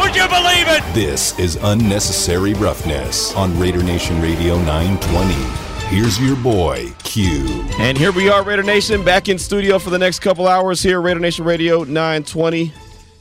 Would you believe it? This is Unnecessary Roughness on Raider Nation Radio 920. Here's your boy, Q. And here we are, Raider Nation, back in studio for the next couple hours here, Raider Nation Radio 920.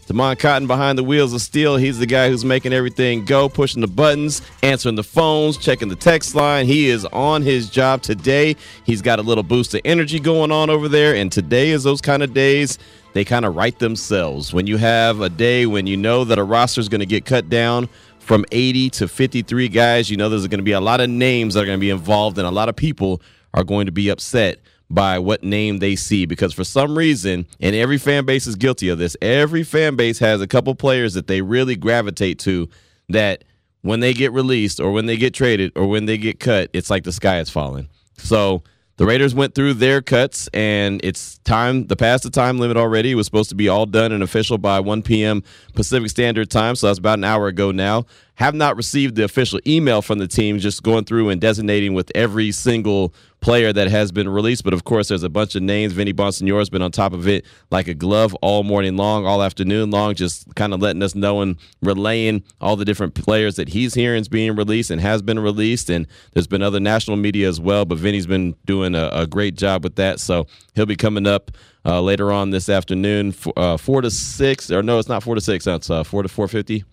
Damon Cotton behind the wheels of steel. He's the guy who's making everything go, pushing the buttons, answering the phones, checking the text line. He is on his job today. He's got a little boost of energy going on over there. And today is those kind of days they kind of write themselves. When you have a day when you know that a roster is going to get cut down from 80 to 53 guys, you know there's going to be a lot of names that are going to be involved, and a lot of people are going to be upset by what name they see because for some reason, and every fan base is guilty of this, every fan base has a couple players that they really gravitate to that when they get released or when they get traded or when they get cut, it's like the sky is falling. So the Raiders went through their cuts, and it's time. The past the time limit already. It was supposed to be all done and official by 1 p.m. Pacific Standard Time, so that's about an hour ago now have not received the official email from the team, just going through and designating with every single player that has been released. But of course, there's a bunch of names. Vinny Bonsignore has been on top of it like a glove all morning long, all afternoon long, just kind of letting us know and relaying all the different players that he's hearing is being released and has been released. And there's been other national media as well, but Vinny's been doing a, a great job with that. So he'll be coming up. Uh, later on this afternoon, uh, four to six, or no, it's not four to six. That's uh, four to four fifty.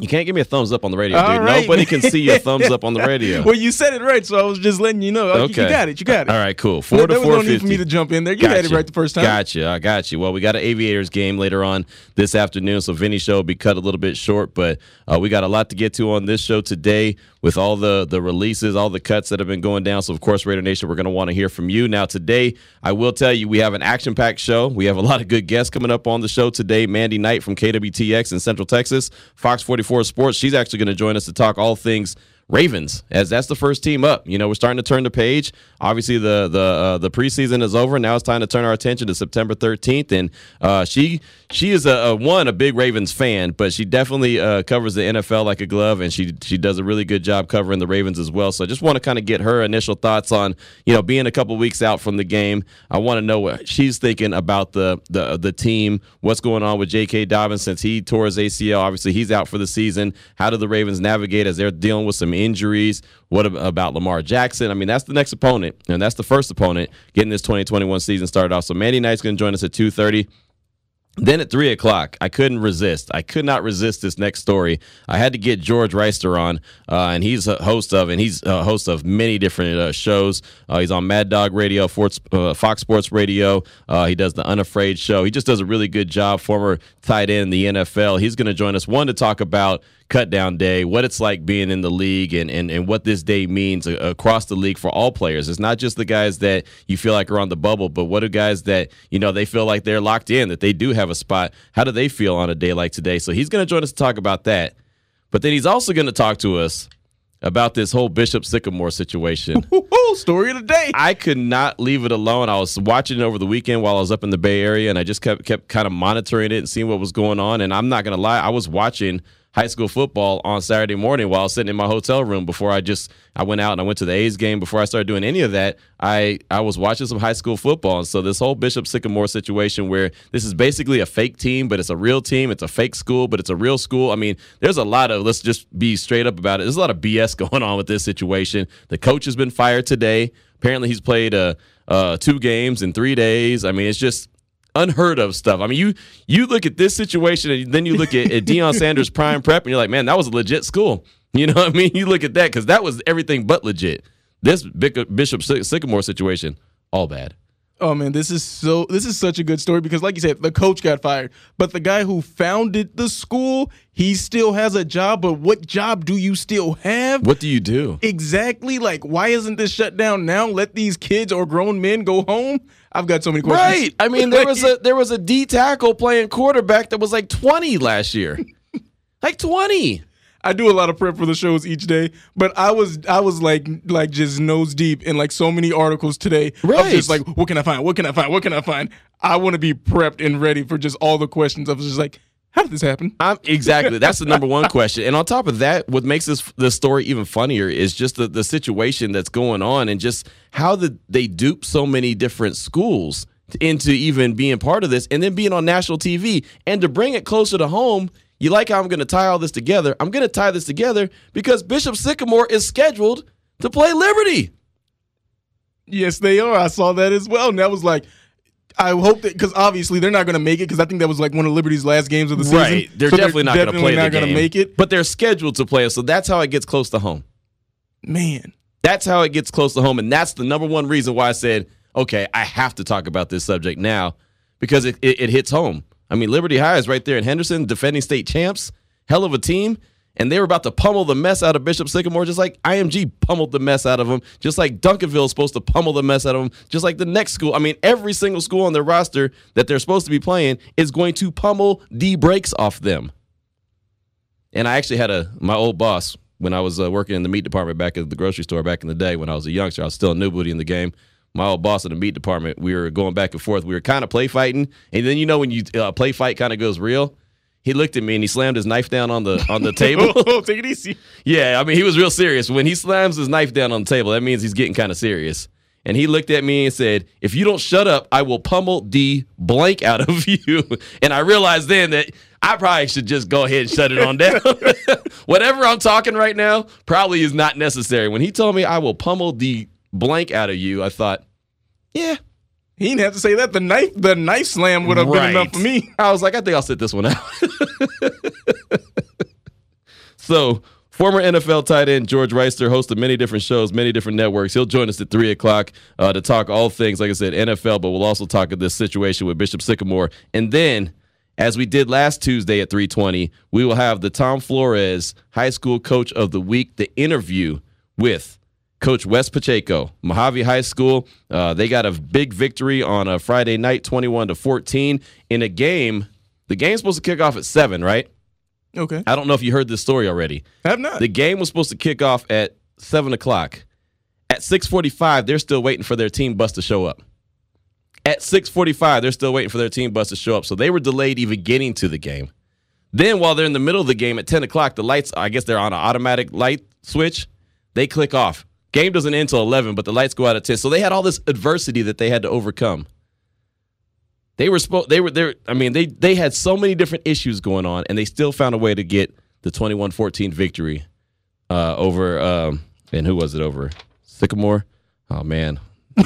You can't give me a thumbs up on the radio, All dude. Right. Nobody can see your thumbs up on the radio. well, you said it right, so I was just letting you know. Okay. You got it. You got it. All right, cool. Four to four. There was no need for me to jump in there. You gotcha. had it right the first time. Gotcha. I got you. Well, we got an Aviators game later on this afternoon, so Vinny show will be cut a little bit short, but uh, we got a lot to get to on this show today with all the the releases, all the cuts that have been going down. So, of course, Raider Nation, we're going to want to hear from you. Now, today, I will tell you, we have an action packed show. We have a lot of good guests coming up on the show today. Mandy Knight from KWTX in Central Texas, Fox 44 Sports. She's actually going to join us to talk all things Ravens, as that's the first team up. You know, we're starting to turn the page. Obviously, the the uh, the preseason is over. Now it's time to turn our attention to September 13th. And uh, she she is a, a, one a big Ravens fan, but she definitely uh, covers the NFL like a glove, and she she does a really good job covering the Ravens as well. So I just want to kind of get her initial thoughts on you know being a couple weeks out from the game. I want to know what she's thinking about the the the team. What's going on with J.K. Dobbins since he tore his ACL? Obviously, he's out for the season. How do the Ravens navigate as they're dealing with some injuries. What about Lamar Jackson? I mean, that's the next opponent, and that's the first opponent getting this 2021 season started off. So Mandy Knight's going to join us at 2:30. Then at three o'clock, I couldn't resist. I could not resist this next story. I had to get George Wrighster on, uh, and he's a host of, and he's a host of many different uh, shows. Uh, he's on Mad Dog Radio, uh, Fox Sports Radio. Uh, he does the Unafraid show. He just does a really good job. Former tight end in the NFL. He's going to join us one to talk about cut down day, what it's like being in the league, and, and, and what this day means across the league for all players. It's not just the guys that you feel like are on the bubble, but what are guys that, you know, they feel like they're locked in, that they do have a spot. How do they feel on a day like today? So he's going to join us to talk about that. But then he's also going to talk to us about this whole Bishop Sycamore situation. Story of the day. I could not leave it alone. I was watching it over the weekend while I was up in the Bay Area, and I just kept kept kind of monitoring it and seeing what was going on. And I'm not gonna lie, I was watching high school football on Saturday morning while sitting in my hotel room before I just I went out and I went to the A's game before I started doing any of that. I I was watching some high school football, and so this whole Bishop Sycamore situation where this is basically a fake team, but it's a real team. It's a fake school, but it's a real school. I mean, there's a lot of let's just be straight up about it. There's a lot of BS going on with this situation. The coach has been fired today. Apparently, he's played uh, uh, two games in three days. I mean, it's just unheard of stuff. I mean, you you look at this situation and then you look at, at Deion Sanders Prime Prep and you're like, man, that was a legit school. You know what I mean? You look at that because that was everything but legit. This Bishop Sycamore situation, all bad. Oh man, this is so this is such a good story because like you said, the coach got fired, but the guy who founded the school, he still has a job, but what job do you still have? What do you do? Exactly. Like why isn't this shut down now? Let these kids or grown men go home? I've got so many questions. Right. I mean, there was a there was a D tackle playing quarterback that was like 20 last year. like 20. I do a lot of prep for the shows each day, but I was I was like like just nose deep in like so many articles today of Right. just like what can I find? What can I find? What can I find? I want to be prepped and ready for just all the questions. I was just like, how did this happen? I'm exactly. That's the number one question. And on top of that, what makes this the story even funnier is just the, the situation that's going on and just how the, they dupe so many different schools into even being part of this and then being on national TV. And to bring it closer to home, you like how I'm going to tie all this together? I'm going to tie this together because Bishop Sycamore is scheduled to play Liberty. Yes, they are. I saw that as well, and that was like. I hope that because obviously they're not going to make it because I think that was like one of Liberty's last games of the season. Right. They're So definitely not going to definitely play not the gonna make it. But they're scheduled to play it. So that's how it gets close to home. Man, That's how it gets close to home. And that's the number one reason why I said, okay, I have to talk about this subject now because it, it, it hits home. I mean, Liberty High is right there in Henderson, defending state champs, hell of a team. And they were about to pummel the mess out of Bishop Sycamore, just like IMG pummeled the mess out of them, just like Duncanville is supposed to pummel the mess out of them, just like the next school. I mean, every single school on their roster that they're supposed to be playing is going to pummel the brakes off them. And I actually had a my old boss when I was uh, working in the meat department back at the grocery store back in the day when I was a youngster. I was still a new booty in the game. My old boss in the meat department, we were going back and forth. We were kind of play fighting, and then you know when you uh, play fight kind of goes real. He looked at me and he slammed his knife down on the on the table. oh, take it easy. Yeah, I mean, he was real serious. When he slams his knife down on the table, that means he's getting kind of serious. And he looked at me and said, If you don't shut up, I will pummel the blank out of you. And I realized then that I probably should just go ahead and shut it on down. Whatever I'm talking right now probably is not necessary. When he told me I will pummel the blank out of you, I thought, Yeah, He didn't have to say that. The knife, the knife slam would have been enough for me. I was like, I think I'll sit this one out. so, former NFL tight end George Wrighster, host of many different shows, many different networks. He'll join us at 3 o'clock uh, to talk all things, like I said, NFL, but we'll also talk of this situation with Bishop Sycamore. And then, as we did last Tuesday at 320, we will have the Tom Flores High School Coach of the Week, the interview with Coach Wes Pacheco, Mojave High School. Uh, they got a big victory on a Friday night, 21 to 14, in a game. The game's supposed to kick off at 7, right? Okay, I don't know if you heard this story already. have not. The game was supposed to kick off at 7 o'clock. At 645, they're still waiting for their team bus to show up. At 645, they're still waiting for their team bus to show up. So they were delayed even getting to the game. Then while they're in the middle of the game at 10 o'clock, the lights, I guess they're on an automatic light switch. They click off. Game doesn't end till 11, but the lights go out at 10. So they had all this adversity that they had to overcome. They were supposed they were there I mean they they had so many different issues going on and they still found a way to get the 21-14 victory uh over um and who was it over? Sycamore? Oh man.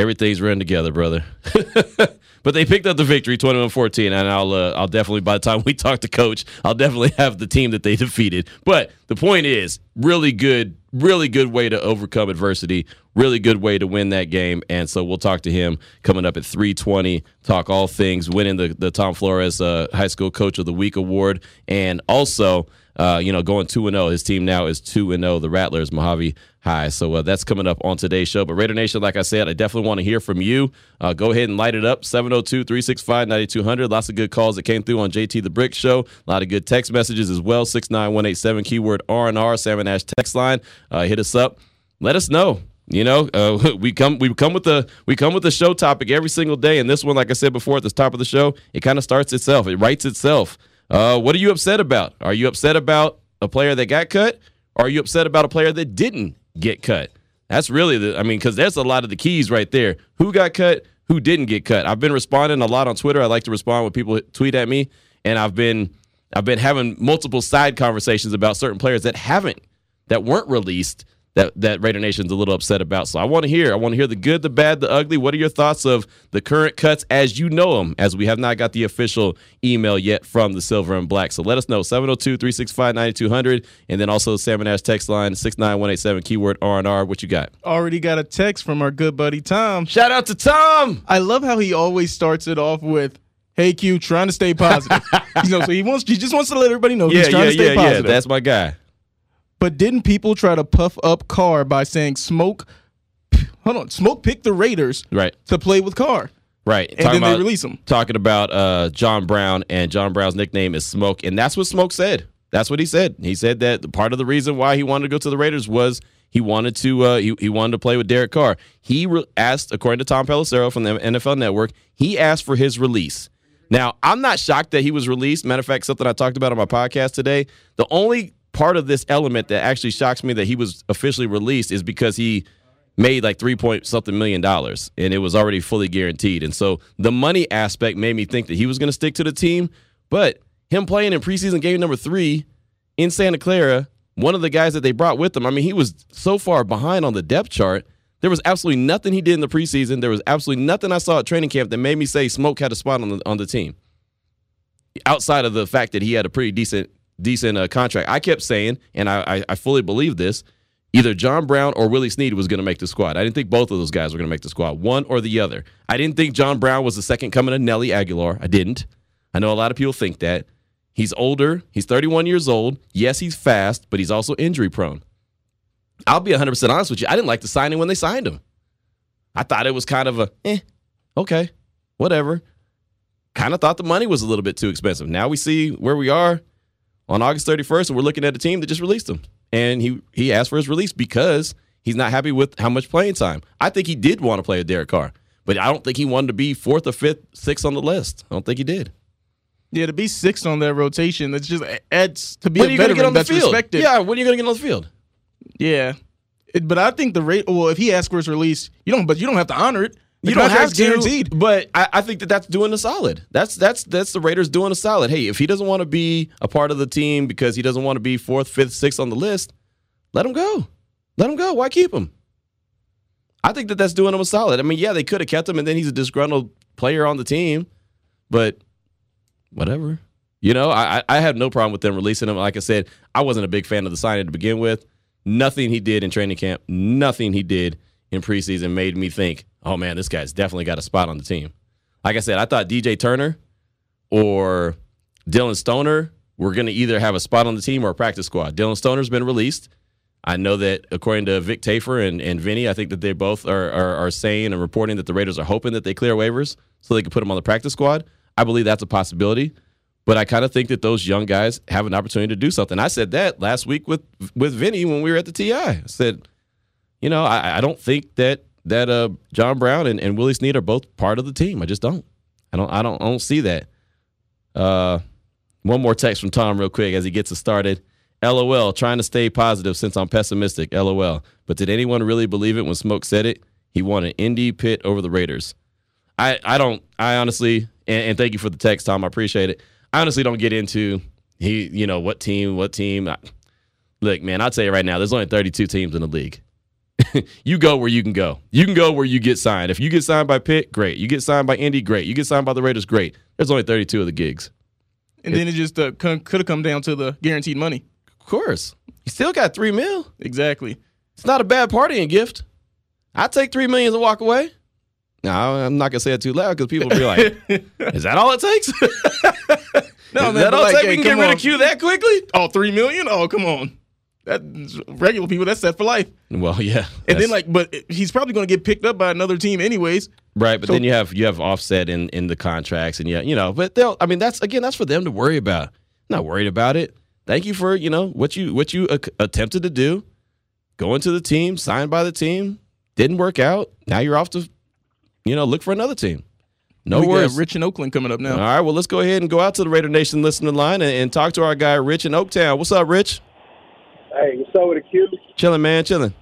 Everything's running together, brother. but they picked up the victory 21-14 and I'll uh, I'll definitely by the time we talk to coach, I'll definitely have the team that they defeated. But the point is, really good really good way to overcome adversity, really good way to win that game. And so we'll talk to him coming up at 320, talk all things winning the the Tom Flores uh, High School Coach of the Week award and also uh, you know, going 2 and 0. His team now is 2 and 0, the Rattlers, Mojave High. So uh, that's coming up on today's show. But Raider Nation, like I said, I definitely want to hear from you. Uh, go ahead and light it up 702 365 9200. Lots of good calls that came through on JT the Brick Show. A lot of good text messages as well. 69187, keyword R&R, Salmon Ash text line. Uh, hit us up. Let us know. You know, uh, we come we come with the we come with the show topic every single day, and this one, like I said before at the top of the show, it kind of starts itself. It writes itself. Uh, what are you upset about? Are you upset about a player that got cut? Or are you upset about a player that didn't get cut? That's really the. I mean, because there's a lot of the keys right there. Who got cut? Who didn't get cut? I've been responding a lot on Twitter. I like to respond when people tweet at me, and I've been I've been having multiple side conversations about certain players that haven't that weren't released that that Raider Nation's a little upset about. So I want to hear. I want to hear the good, the bad, the ugly. What are your thoughts of the current cuts as you know them? As we have not got the official email yet from the Silver and Black. So let us know 702-365-9200 and then also Salmon Ash text line 69187 keyword R&R. What you got? Already got a text from our good buddy Tom. Shout out to Tom. I love how he always starts it off with, "Hey Q, trying to stay positive." you know, so he wants he just wants to let everybody know Yeah, he's trying yeah, to stay yeah, yeah. That's my guy. But didn't people try to puff up Carr by saying smoke? Hold on, smoke picked the Raiders Right. to play with Carr. Right. And then they release him. Talking about uh, John Brown, and John Brown's nickname is Smoke. And that's what Smoke said. That's what he said. He said that part of the reason why he wanted to go to the Raiders was he wanted to uh, he, he wanted to play with Derek Carr. He re- asked, according to Tom Pelissero from the NFL Network, he asked for his release. Now, I'm not shocked that he was released. Matter of fact, something I talked about on my podcast today. The only part of this element that actually shocks me that he was officially released is because he made like three point something million dollars and it was already fully guaranteed. And so the money aspect made me think that he was going to stick to the team. But him playing in preseason game number three in Santa Clara, one of the guys that they brought with them, I mean, he was so far behind on the depth chart. There was absolutely nothing he did in the preseason. There was absolutely nothing I saw at training camp that made me say Smoke had a spot on the on the team. Outside of the fact that he had a pretty decent decent uh, contract, I kept saying, and I, I, fully believe this: either John Brown or Willie Snead was going to make the squad. I didn't think both of those guys were going to make the squad, one or the other. I didn't think John Brown was the second coming of Nelly Agholor. I didn't. I know a lot of people think that. He's older. He's 31 years old. Yes, he's fast, but he's also injury prone. I'll be 100% honest with you. I didn't like the signing when they signed him. I thought it was kind of a, eh, okay, whatever. Kind of thought the money was a little bit too expensive. Now we see where we are on August 31st, and we're looking at a team that just released him. And he, he asked for his release because he's not happy with how much playing time. I think he did want to play with Derek Carr, but I don't think he wanted to be fourth or fifth, sixth on the list. I don't think he did. Yeah, to be sixth on that rotation, that's just adds to be When a going get on the that's field? respected. Yeah, when are you going to get on the field? Yeah. It- but I think the rate. Well, if he asks for his release, you don't. But you don't have to honor it. The you don't have to, guaranteed. But I, I think that that's doing a solid. That's that's that's the Raiders doing a solid. Hey, if he doesn't want to be a part of the team because he doesn't want to be fourth, fifth, sixth on the list, let him go. Let him go. Why keep him? I think that that's doing him a solid. I mean, yeah, they could have kept him, and then he's a disgruntled player on the team, but whatever. You know, I I I have no problem with them releasing him. Like I said, I wasn't a big fan of the signing to begin with. Nothing he did in training camp, nothing he did in preseason made me think, oh man, this guy's definitely got a spot on the team. Like I said, I thought DJ Turner or Dillon Stoner were going to either have a spot on the team or a practice squad. Dillon Stoner's been released. I know that according to Vic Tafur and, and Vinny, I think that they both are, are, are saying and reporting that the Raiders are hoping that they clear waivers so they can put them on the practice squad. I believe that's a possibility. But I kind of think that those young guys have an opportunity to do something. I said that last week with with Vinny when we were at the TI. I said, you know, I, I don't think that that uh, John Brown and, and Willie Snead are both part of the team. I just don't. I don't. I don't. I don't see that. Uh, one more text from Tom, real quick, as he gets us started. LOL, trying to stay positive since I'm pessimistic. LOL. But did anyone really believe it when Smoke said it? He won an Indy pit over the Raiders. I, I don't. I honestly, and, and thank you for the text, Tom. I appreciate it. I honestly don't get into he, you know, what team, what team. I, look, man, I'll tell you right now, there's only 32 teams in the league. you go where you can go. You can go where you get signed. If you get signed by Pitt, great. You get signed by Indy, great. You get signed by the Raiders, great. There's only 32 of the gigs. And then it just uh, could have come down to the guaranteed money. Of course. You still got three mil. Exactly. It's not a bad partying gift. I take three millions and walk away. No, I'm not gonna say it too loud because people will be like, "Is that all it takes? No, man, that all like, takes? hey, We can get rid on. of Q that quickly?" Oh, three million? Oh, come on. That regular people, that's set for life. Well, yeah. And then like, but he's probably going to get picked up by another team anyways. right, but so- then you have you have offset in in the contracts, and yeah, you know, but they'll. I mean, that's again, that's for them to worry about. Not worried about it. Thank you for you know what you what you ac- attempted to do, going to the team, signed by the team, didn't work out. Now you're off to, you know, look for another team. No we worries. got Rich in Oakland coming up now. All right, well, let's go ahead and go out to the Raider Nation listening line and, and talk to our guy Rich in Oaktown. What's up, Rich? Hey, what's up with the Q? Chilling, man, chilling.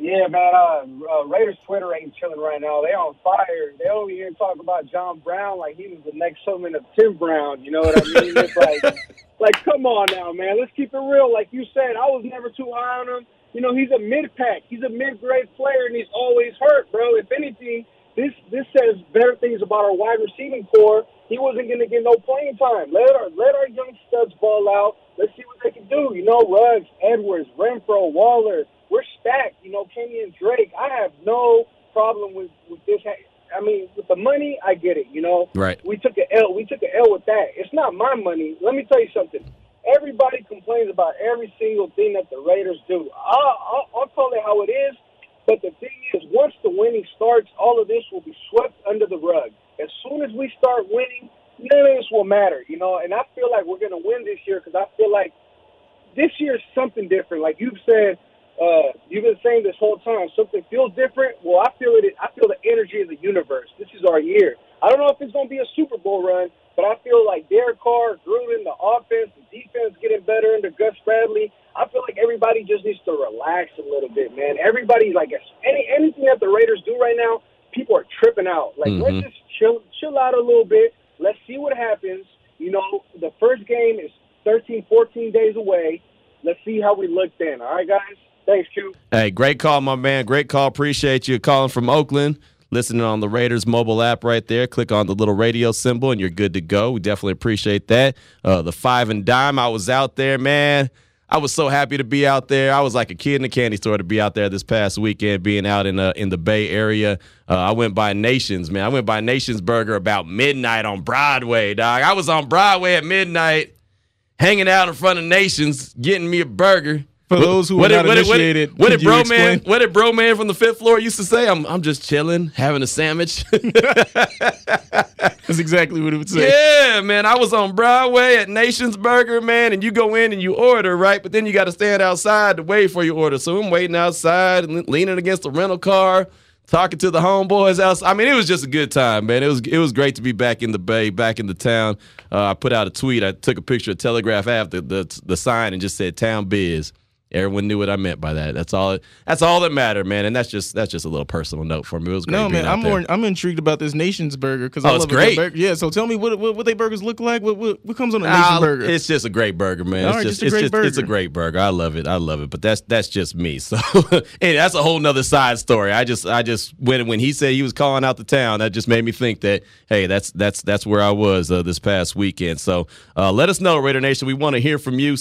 Yeah, man. Uh, uh, Raiders Twitter ain't chilling right now. They on fire. They over here talk about John Brown like he was the next showman of Tim Brown. You know what I mean? it's like, like, come on now, man. Let's keep it real. Like you said, I was never too high on him. You know, he's a mid pack. He's a mid grade player, and he's always hurt, bro. If anything, this this says better things about our wide receiving core. He wasn't going to get no playing time. Let our let our young studs ball out. Let's see what they can do. You know, Ruggs, Edwards, Renfrow, Waller. We're stacked. You know, Kenyan Drake. I have no problem with with this. I mean, with the money, I get it. You know, Right. we took an L. We took an L with that. It's not my money. Let me tell you something. Everybody complains about every single thing that the Raiders do. I'll, I'll, I'll call it how it is. But the thing is, once the winning starts, all of this will be swept under the rug. as soon as we start winning, none of this will matter, you know. And I feel like we're going to win this year because I feel like this year is something different. Like you've said, uh, you've been saying this whole time, something feels different. Well, I feel it. I feel the energy of the universe. This is our year. I don't know if it's going to be a Super Bowl run, but I feel like Derek Carr, Gruden, the offense, the defense getting better under Gus Bradley. I feel like everybody just needs to relax a little bit, man. Everybody like any anything that the Raiders do right now, people are tripping out. Like Mhm. let's just chill chill out a little bit. Let's see what happens. You know, the first game is 13, 14 days away. Let's see how we look then. All right, guys. Thanks, Q. Hey, great call, my man. Great call. Appreciate you calling from Oakland. Listening on the Raiders mobile app right there. Click on the little radio symbol and you're good to go. We definitely appreciate that. Uh, the five and dime, I was out there, man. I was so happy to be out there. I was like a kid in a candy store to be out there this past weekend, being out in uh, in the Bay Area. Uh, I went by Nations, man. I went by Nations Burger about midnight on Broadway, dog. I was on Broadway at midnight, hanging out in front of Nations, getting me a burger. For those who are did- not did- initiated, what you bro man? What did bro man from the fifth floor used to say? I'm I'm just chilling, having a sandwich. That's exactly what it would say. yeah, man. I was on Broadway at Nations Burger, man, and you go in and you order, right? But then you got to stand outside to wait for your order. So I'm waiting outside, and leaning against the rental car, talking to the homeboys outside. I mean, it was just a good time, man. It was it was great to be back in the Bay, back in the town. Uh, I put out a tweet. I took a picture of Telegraph after the the sign and just said "Town Biz." Everyone knew what I meant by that. That's all. That's all that mattered, man. And that's just that's just a little personal note for me. It was great No, man, I'm more. I'm intrigued about this Nation's burger because Oh, I love great. burger. Yeah, so tell me what what, what they burgers look like. What what, what comes on a Ah, Nation burger? It's just a great burger, man. All It's right, just, just a it's great just it's a burger. great burger. I love it. I love it. But that's that's just me. So and that's a whole nother side story. I just I just when when he said he was calling out the town, that just made me think that hey, that's that's that's where I was uh, this past weekend. So uh, let us know, Raider Nation. We want to hear from you.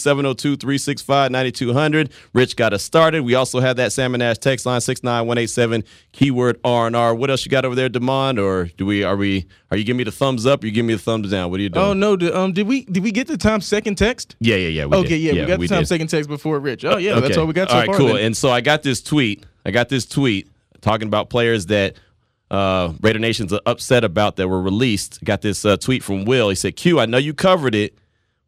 702-365-9200. Rich got us started. We also have that Salmon Ash text line 69187 keyword R&R. What else you got over there, Demond? Or do we are we are you giving me the thumbs up or you give me the thumbs down? What are you doing? oh no, did, um, did we did we get the time second text? Yeah, yeah, yeah. We okay, did. yeah, we got the time did. second text before Rich. Oh yeah, that's all we got so all right, far. cool. then. And so I got this tweet. I got this tweet talking about players that uh, Raider Nation's upset about that were released. Got this uh, tweet from Will. He said, "Q, I know you covered it,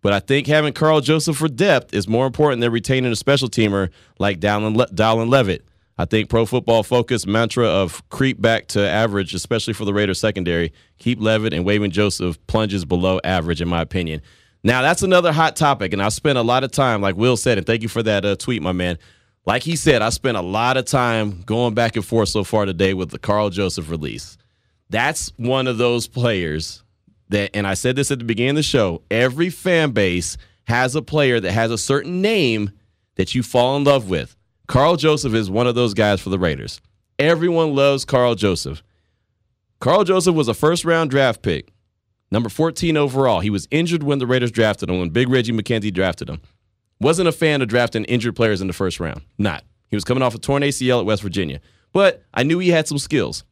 but I think having Karl Joseph for depth is more important than retaining a special teamer like Dallin, Le- Leavitt. I think Pro Football Focus mantra of creep back to average, especially for the Raiders secondary, keep Leavitt and Waiving Joseph plunges below average, in my opinion. Now that's another hot topic, and I spent a lot of time, like Will said, and thank you for that uh, tweet, my man. Like he said, I spent a lot of time going back and forth so far today with the Karl Joseph release. That's one of those players that, and I said this at the beginning of the show, every fan base has a player that has a certain name that you fall in love with. Karl Joseph is one of those guys for the Raiders. Everyone loves Karl Joseph. Karl Joseph was a first round draft pick, number 14 overall. He was injured when the Raiders drafted him, when Big Reggie McKenzie drafted him. Wasn't a fan of drafting injured players in the first round. Not. He was coming off a torn ACL at West Virginia. But I knew he had some skills.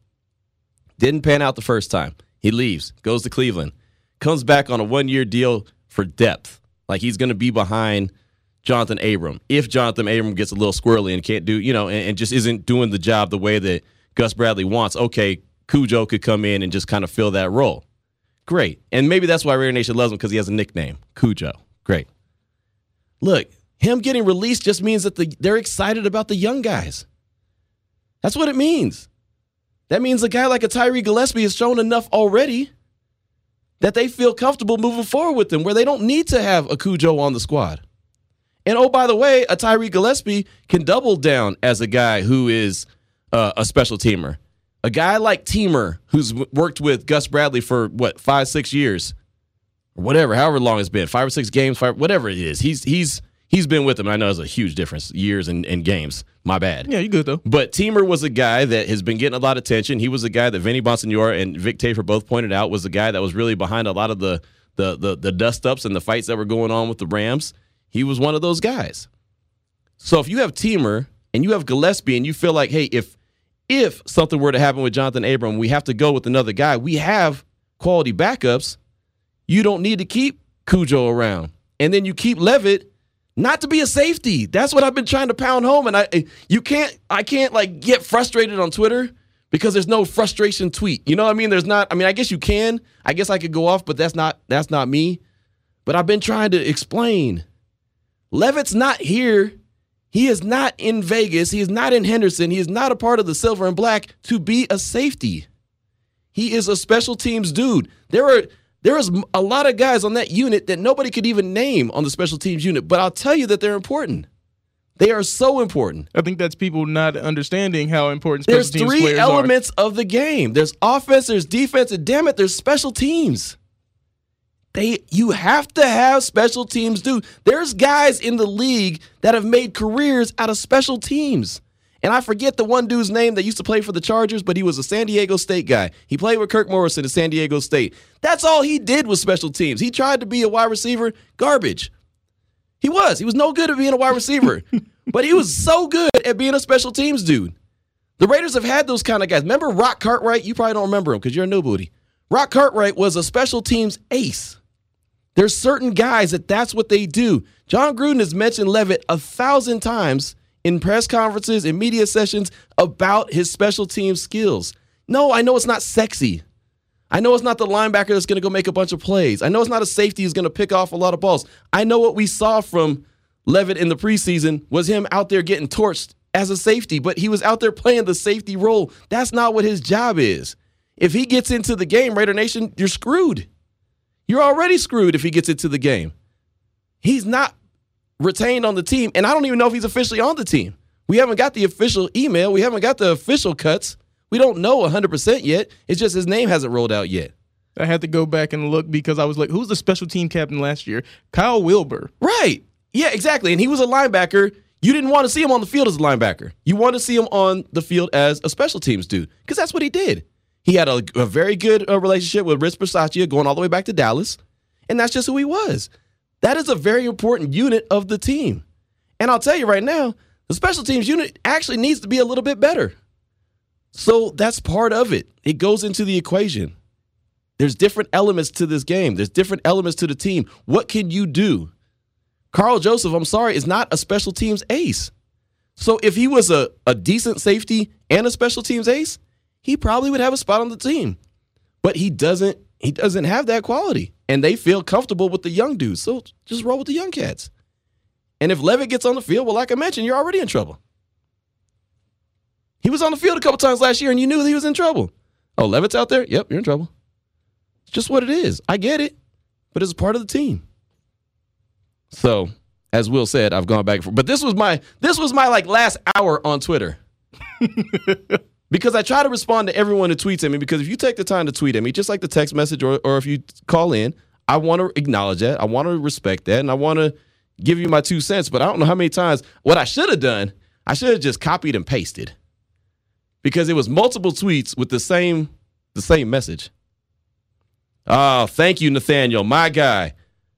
Didn't pan out the first time. He leaves, goes to Cleveland, comes back on a one year deal for depth. Like he's going to be behind Jonathan Abram. If Jonathan Abram gets a little squirrely and can't do, you know, and, and just isn't doing the job the way that Gus Bradley wants, okay, Cujo could come in and just kind of fill that role. Great. And maybe that's why Raider Nation loves him because he has a nickname, Cujo. Great. Look, him getting released just means that the, they're excited about the young guys. That's what it means. That means a guy like a Tyree Gillespie has shown enough already that they feel comfortable moving forward with him, where they don't need to have a Cujo on the squad. And oh, by the way, a Tyree Gillespie can double down as a guy who is uh, a special teamer. A guy like Teamer, who's worked with Gus Bradley for what five, six years, or whatever, however long it's been, five or six games, five, whatever it is. He's he's he's been with him. I know it's a huge difference, years and, and games. My bad. yeah, you good though. But Teamer was a guy that has been getting a lot of attention. He was a guy that Vinny Bonsignore and Vic Tafur both pointed out was the guy that was really behind a lot of the the the, the dust ups and the fights that were going on with the Rams. He was one of those guys. So if you have Teamer and you have Gillespie and you feel like, hey, if if something were to happen with Jonathan Abram, we have to go with another guy. We have quality backups. You don't need to keep Cujo around. And then you keep Leavitt not to be a safety. That's what I've been trying to pound home. And I eh, you can't I can't like get frustrated on Twitter because there's no frustration tweet. You know what I mean? There's not. I mean, I guess you can. I guess I could go off, but that's not that's not me. But I've been trying to explain. Leavitt's not here. He is not in Vegas. He is not in Henderson. He is not a part of the silver and black to be a safety. He is a special teams dude. There are there is a lot of guys on that unit that nobody could even name on the special teams unit, but I'll tell you that they're important. They are so important. I think that's people not understanding how important special There's teams three elements of the game. There's offense, there's defense, and damn it, there's special teams. They you have to have special teams do. There's guys in the league that have made careers out of special teams. And I forget the one dude's name that used to play for the Chargers, but he was a San Diego State guy. He played with Kirk Morrison at San Diego State. That's all he did was special teams. He tried to be a wide receiver, garbage. He was. He was no good at being a wide receiver, but he was so good at being a special teams dude. The Raiders have had those kind of guys. Remember Rock Cartwright? You probably don't remember him because you're a new booty. Rock Cartwright was a special teams ace. There's certain guys that that's what they do. Jon Gruden has mentioned Leavitt a thousand times in press conferences and media sessions about his special team skills. No, I know it's not sexy. I know it's not the linebacker that's going to go make a bunch of plays. I know it's not a safety who's going to pick off a lot of balls. I know what we saw from Leavitt in the preseason was him out there getting torched as a safety, but he was out there playing the safety role. That's not what his job is. If he gets into the game, Raider Nation, you're screwed. You're already screwed if he gets into the game. He's not retained on the team, and I don't even know if he's officially on the team. We haven't got the official email. We haven't got the official cuts. We don't know 100% yet. It's just his name hasn't rolled out yet. I had to go back and look because I was like, who's the special team captain last year? Kyle Wilber. Right. Yeah, exactly. And he was a linebacker. You didn't want to see him on the field as a linebacker. You want to see him on the field as a special teams dude because that's what he did. He had a, a very good uh, relationship with Rich Bisaccia going all the way back to Dallas, and that's just who he was. That is a very important unit of the team. And I'll tell you right now, the special teams unit actually needs to be a little bit better. So that's part of it. It goes into the equation. There's different elements to this game. There's different elements to the team. What can you do? Karl Joseph, I'm sorry, is not a special teams ace. So if he was a, a decent safety and a special teams ace, he probably would have a spot on the team. But he doesn't he doesn't have that quality. And they feel comfortable with the young dudes. So just roll with the young cats. And if Leavitt gets on the field, well, like I mentioned, you're already in trouble. He was on the field a couple times last year and you knew he was in trouble. Oh, Leavitt's out there? Yep, you're in trouble. It's just what it is. I get it, but it's a part of the team. So, as Will said, I've gone back and forth. But this was my this was my like last hour on Twitter. because I try to respond to everyone who tweets at me. Because if you take the time to tweet at me, just like the text message or, or if you call in, I want to acknowledge that. I want to respect that. And I want to give you my two cents. But I don't know how many times what I should have done, I should have just copied and pasted. Because it was multiple tweets with the same the same message. Oh, thank you, Nathaniel, my guy.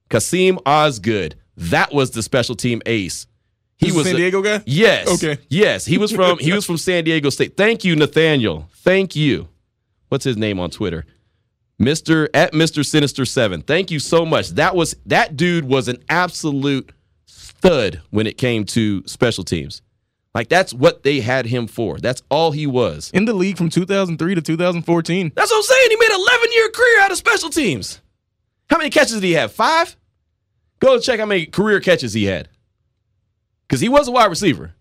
Kassim Osgood. That was the special team ace. He was San Diego guy. Yes. Okay. Yes, he was from he was from San Diego State. Thank you, Nathaniel. Thank you. What's his name on Twitter? Mister at Mister Sinister Seven. Thank you so much. That was that dude was an absolute stud when it came to special teams. Like that's what they had him for. That's all he was. In the league from 2003 to 2014. That's what I'm saying. He made an 11 year career out of special teams. How many catches did he have? Five? Go check how many career catches he had. Because he was a wide receiver.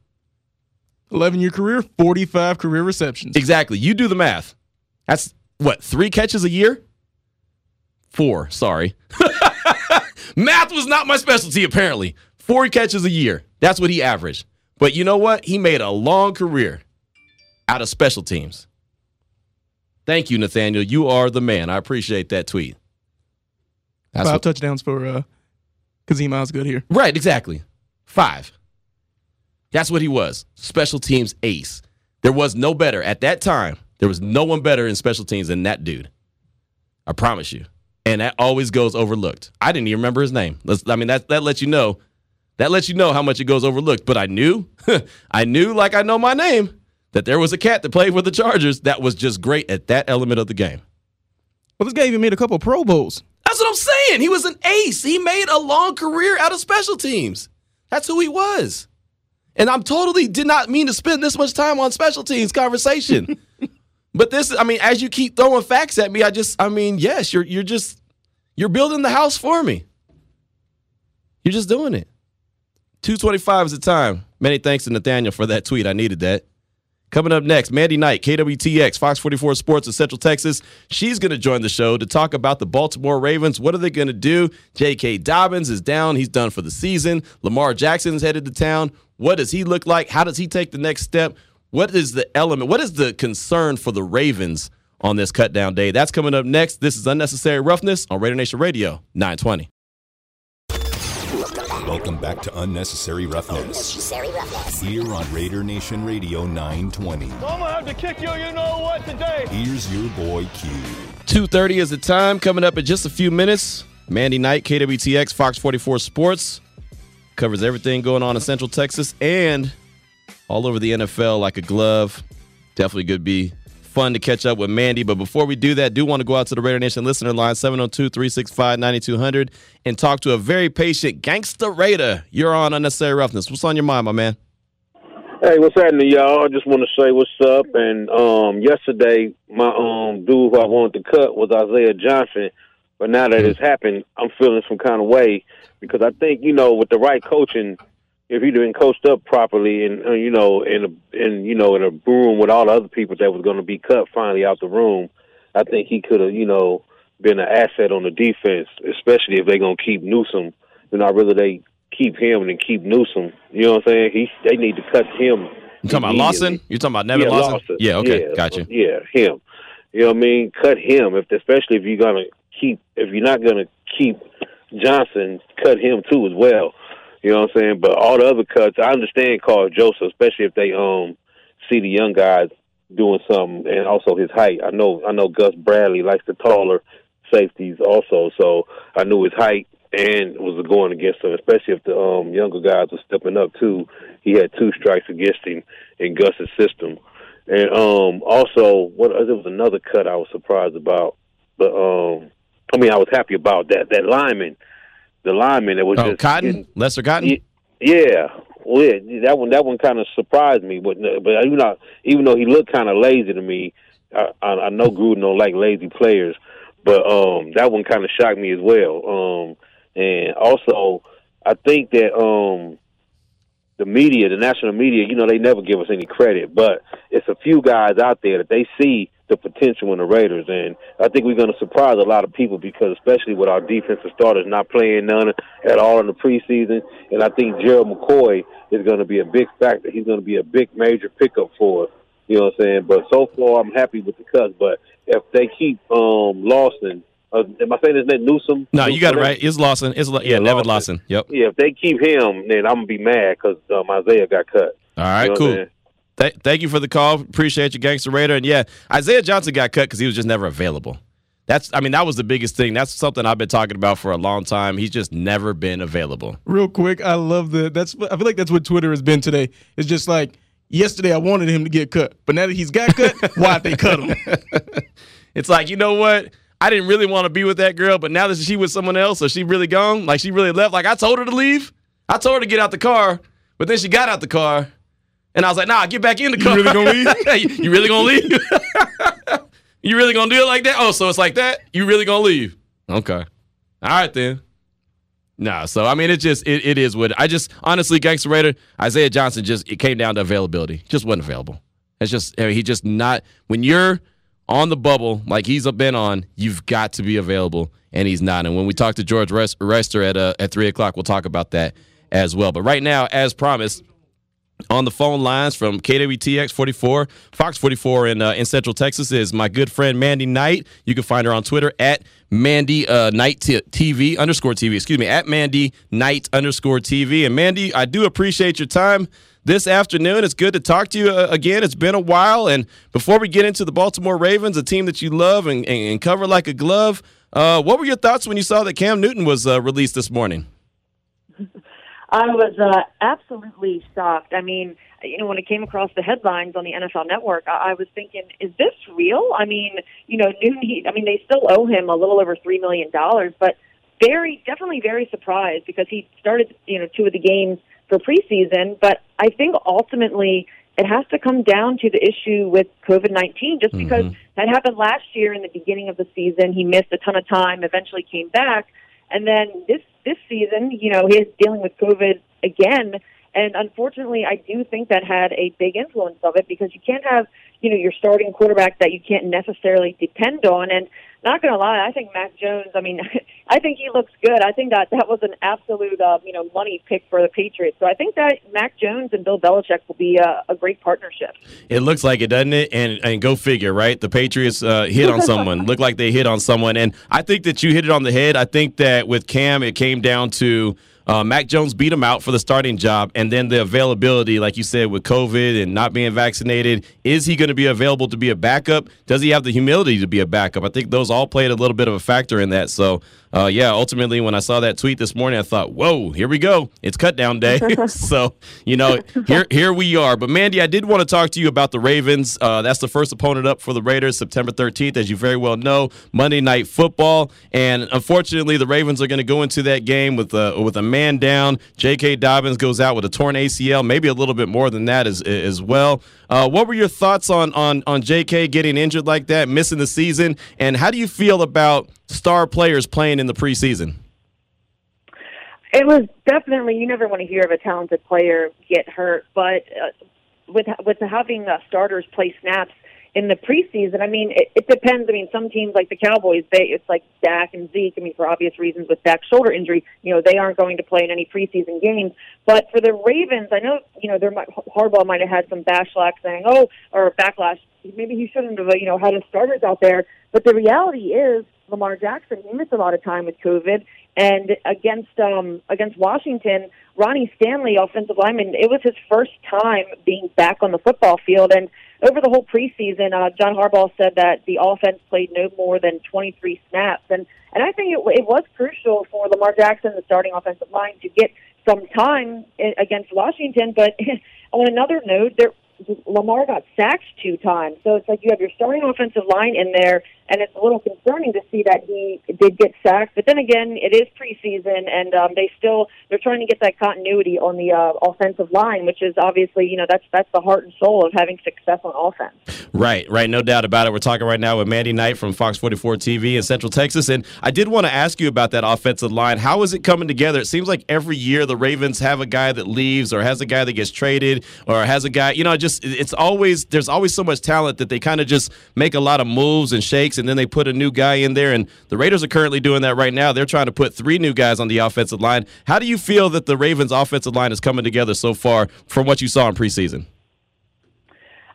11 year career, 45 career receptions. Exactly. You do the math. That's what, three catches a year? Four, sorry. math was not my specialty, apparently. Four catches a year. That's what he averaged. But you know what? He made a long career out of special teams. Thank you, Nathaniel. You are the man. I appreciate that tweet. That's Five what, touchdowns for uh, Kassim Osgood here. Right, exactly. Five. That's what he was. Special teams ace. There was no better at that time. There was no one better in special teams than that dude. I promise you. And that always goes overlooked. I didn't even remember his name. Let's, I mean, that that lets you know. That lets you know how much it goes overlooked. But I knew, I knew, like I know my name, that there was a cat that played for the Chargers that was just great at that element of the game. Well, this guy even made a couple Pro Bowls. That's what I'm saying. He was an ace. He made a long career out of special teams. That's who he was. And I'm totally did not mean to spend this much time on special teams conversation. But this, I mean, as you keep throwing facts at me, I just, I mean, yes, you're you're just you're building the house for me. You're just doing it. 225 is the time. Many thanks to Nathaniel for that tweet. I needed that. Coming up next, Mandy Knight, KWTX, Fox 44 Sports in Central Texas. She's going to join the show to talk about the Baltimore Ravens. What are they going to do? J.K. Dobbins is down. He's done for the season. Lamar Jackson is headed to town. What does he look like? How does he take the next step? What is the element? What is the concern for the Ravens on this cut down day? That's coming up next. This is Unnecessary Roughness on Raider Nation Radio 920. Welcome back to Unnecessary Roughness. Unnecessary roughness. Here on Raider Nation Radio 920. I'm gonna have to kick you, you know what, today. Here's your boy Q. 2.30 is the time. Coming up in just a few minutes. Mandy Knight, KWTX, Fox 44 Sports. Covers everything going on in Central Texas and all over the NFL like a glove. Definitely could be fun to catch up with Mandy. But before we do that, do want to go out to the Raider Nation listener line, 702-365-9200, and talk to a very patient gangster Raider. You're on Unnecessary Roughness. What's on your mind, my man? Hey, what's happening, y'all? I just want to say what's up. And um, yesterday, my um dude who I wanted to cut was Isaiah Johnson. But now that it's happened, I'm feeling some kind of way because I think you know with the right coaching, if he'd been coached up properly and uh, you know in a in you know in a room with all the other people that was going to be cut finally out the room, I think he could have you know been an asset on the defense, especially if they're going to keep Newsom. You know, I really they keep him and keep Newsom. You know what I'm saying? He they need to cut him. You talking about Lawson? You talking about Nevin yeah, Lawson? Lawson. Yeah, okay, gotcha. Yeah, him. You know what I mean? Cut him if especially if you're gonna keep if you're not gonna keep Johnson, cut him too as well. You know what I'm saying? But all the other cuts, I understand Karl Joseph, especially if they um see the young guys doing something and also his height. I know I know Gus Bradley likes the taller safeties also, so I knew his height and was going against him, especially if the um younger guys were stepping up too. He had two strikes against him in Gus's system. And um also what there was another cut I was surprised about. But um I mean I was happy about that. That lineman the lineman that was Oh, just Cotton? getting- Lester Cotton? Yeah, well, yeah, that one that one kind of surprised me, but but you know, even though he looked kind of lazy to me, I, I, I know Gruden don't like lazy players, but um, that one kind of shocked me as well. Um, and also, I think that um, the media, the national media, you know, they never give us any credit, but it's a few guys out there that they see the potential in the Raiders, and I think we're going to surprise a lot of people because, especially with our defensive starters not playing none at all in the preseason, and I think Gerald McCoy is going to be a big factor. He's going to be a big major pickup for us. You know what I'm saying? But so far, I'm happy with the cuts. But if they keep um, Lawson, uh, am I saying his name Newsom? No, you got it right. It's Lawson. It's, yeah, Nevin Lawson. Yep. Yeah, if they keep him, then I'm gonna be mad because um, Isaiah got cut. All right, You know cool. Th- thank you for the call. Appreciate you, Gangster Raider. And yeah, Isaiah Johnson got cut because he was just never available. That's, I mean, that was the biggest thing. That's something I've been talking about for a long time. He's just never been available. Real quick, I love the that's I feel like that's what Twitter has been today. It's just like yesterday I wanted him to get cut, but now that he's got cut, why'd they cut him? It's like, you know what? I didn't really want to be with that girl, but now that she with someone else, so she really gone, like she really left. Like I told her to leave. I told her to get out the car, but then she got out the car, and I was like, "Nah, get back in the car." You really gonna leave? you, really gonna leave? you really gonna do it like that? Oh, so it's like that? You really gonna leave? Okay. All right then. Nah, so I mean, it just it, it is what I just honestly, Gangster Raider Isaiah Johnson just it came down to availability. Just wasn't available. It's just I mean, he just not when you're on the bubble like he's been on, you've got to be available, and he's not. And when we talk to George Rest- Rester at uh, at three o'clock, we'll talk about that as well. But right now, as promised, on the phone lines from KWTX 44, Fox 44 in uh, in Central Texas is my good friend Mandy Knight. You can find her on Twitter at Mandy uh, Knight T- TV underscore TV. Excuse me, at Mandy Knight underscore TV. And Mandy, I do appreciate your time this afternoon. It's good to talk to you uh, again. It's been a while. And before we get into the Baltimore Ravens, a team that you love and, and, and cover like a glove, uh, what were your thoughts when you saw that Cam Newton was uh, released this morning? I was uh, absolutely shocked. I mean, you know, when it came across the headlines on the NFL Network, I, I was thinking, is this real? I mean, you know, Newton. He, I mean, they still owe him a little over three million dollars, but very, definitely very surprised because he started, you know, two of the games for preseason. But I think ultimately it has to come down to the issue with COVID 19, just because Mhm. that happened last year in the beginning of the season. He missed a ton of time, eventually came back. And then this, this season, you know, he's dealing with COVID again. And unfortunately, I do think that had a big influence of it because you can't have, you know, your starting quarterback that you can't necessarily depend on. And not going to lie, I think Mac Jones. I mean, I think he looks good. I think that that was an absolute, uh, you know, money pick for the Patriots. So I think that Mac Jones and Bill Belichick will be a, a great partnership. It looks like it, doesn't it? And and go figure, right? The Patriots uh, hit on someone. Look like they hit on someone, and I think that you hit it on the head. I think that with Cam, it came down to. Uh, Mac Jones beat him out for the starting job, and then the availability, like you said, with COVID and not being vaccinated, is he going to be available to be a backup? Does he have the humility to be a backup? I think those all played a little bit of a factor in that. So, uh, yeah, ultimately, when I saw that tweet this morning, I thought, "Whoa, here we go! It's cut down day." so, you know, here here we are. But Mandy, I did want to talk to you about the Ravens. Uh, that's the first opponent up for the Raiders, September 13th, as you very well know, Monday Night Football. And unfortunately, the Ravens are going to go into that game with a with a man down. J.K. Dobbins goes out with a torn ACL, maybe a little bit more than that as as well. Uh, what were your thoughts on on on J.K. getting injured like that, missing the season, and how do you feel about star players playing in the preseason? It was definitely you never want to hear of a talented player get hurt, but uh, with with having uh, starters play snaps in the preseason, I mean, it, it depends. I mean, some teams like the Cowboys, they it's like Dak and Zeke. I mean, for obvious reasons, with Dak's shoulder injury, you know, they aren't going to play in any preseason games. But for the Ravens, I know you know there might Harbaugh might have had some backlash saying, oh, or backlash. Maybe he shouldn't have, you know, had his starters out there. But the reality is, Lamar Jackson, he missed a lot of time with COVID, and against um against Washington, Ronnie Stanley, offensive lineman, it was his first time being back on the football field, and over the whole preseason, uh, John Harbaugh said that the offense played no more than 23 snaps, and and I think it, it was crucial for Lamar Jackson, the starting offensive line, to get some time against Washington. But on another note, there Lamar got sacked two times, so it's like you have your starting offensive line in there, and it's a little concerning to see that he did get sacked. But then again, it is preseason, and um, they still they're trying to get that continuity on the uh, offensive line, which is obviously you know that's that's the heart and soul of having success on offense. Right, right, no doubt about it. We're talking right now with Mandy Knight from Fox 44 TV in Central Texas, and I did want to ask you about that offensive line. How is it coming together? It seems like every year the Ravens have a guy that leaves, or has a guy that gets traded, or has a guy. You know, just it's always there's always so much talent that they kind of just make a lot of moves and shakes, and then they put a new guy in there. And the Raiders are currently doing that right now. They're trying to put three new guys on the offensive line. How do you feel that the Ravens offensive line is coming together so far from what you saw in preseason?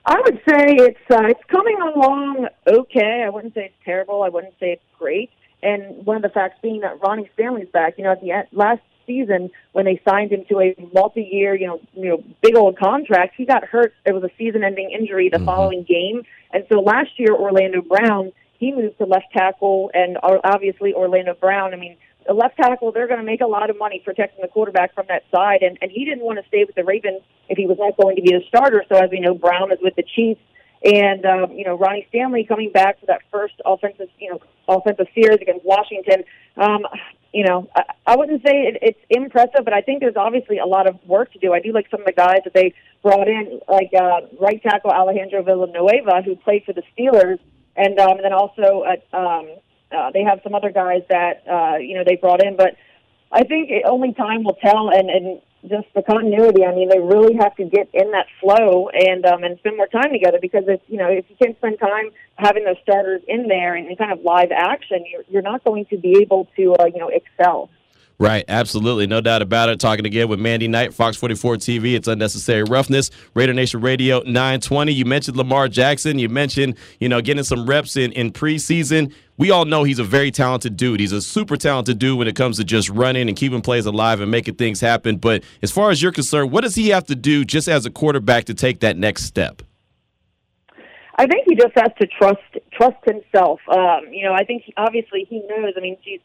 I would say it's uh, it's coming along okay. I wouldn't say it's terrible. I wouldn't say it's great. And one of the facts being that Ronnie Stanley's back. You know, at the end, last season when they signed him to a multi-year, you know, you know, big old contract, he got hurt. It was a season-ending injury the following game, and so last year Orlando Brown he moved to left tackle, and uh, obviously Orlando Brown. I mean, a left tackle, they're going to make a lot of money protecting the quarterback from that side. And, and he didn't want to stay with the Ravens if he was not going to be the starter. So as we know, Brown is with the Chiefs. And, um, you know, Ronnie Stanley coming back for that first offensive, you know, offensive series against Washington. Um, you know, I, I wouldn't say it, it's impressive, but I think there's obviously a lot of work to do. I do like some of the guys that they brought in, like uh, right tackle Alejandro Villanueva, who played for the Steelers. And, um, and then also at, um, uh, they have some other guys that uh, you know they brought in, but I think it, only time will tell, and and just the continuity. I mean, they really have to get in that flow and um, and spend more time together because if you know if you can't spend time having those starters in there and, and kind of live action, you're you're not going to be able to uh, you know excel. Right, absolutely, no doubt about it. Talking again with Mandy Knight, Fox 44 TV. It's unnecessary roughness. Raider Nation Radio 920. You mentioned Lamar Jackson. You mentioned you know getting some reps in in preseason. We all know he's a very talented dude. He's a super talented dude when it comes to just running and keeping plays alive and making things happen. But as far as you're concerned, what does he have to do just as a quarterback to take that next step? I think he just has to trust trust himself. Um, you know, I think he, obviously he knows. I mean, geez,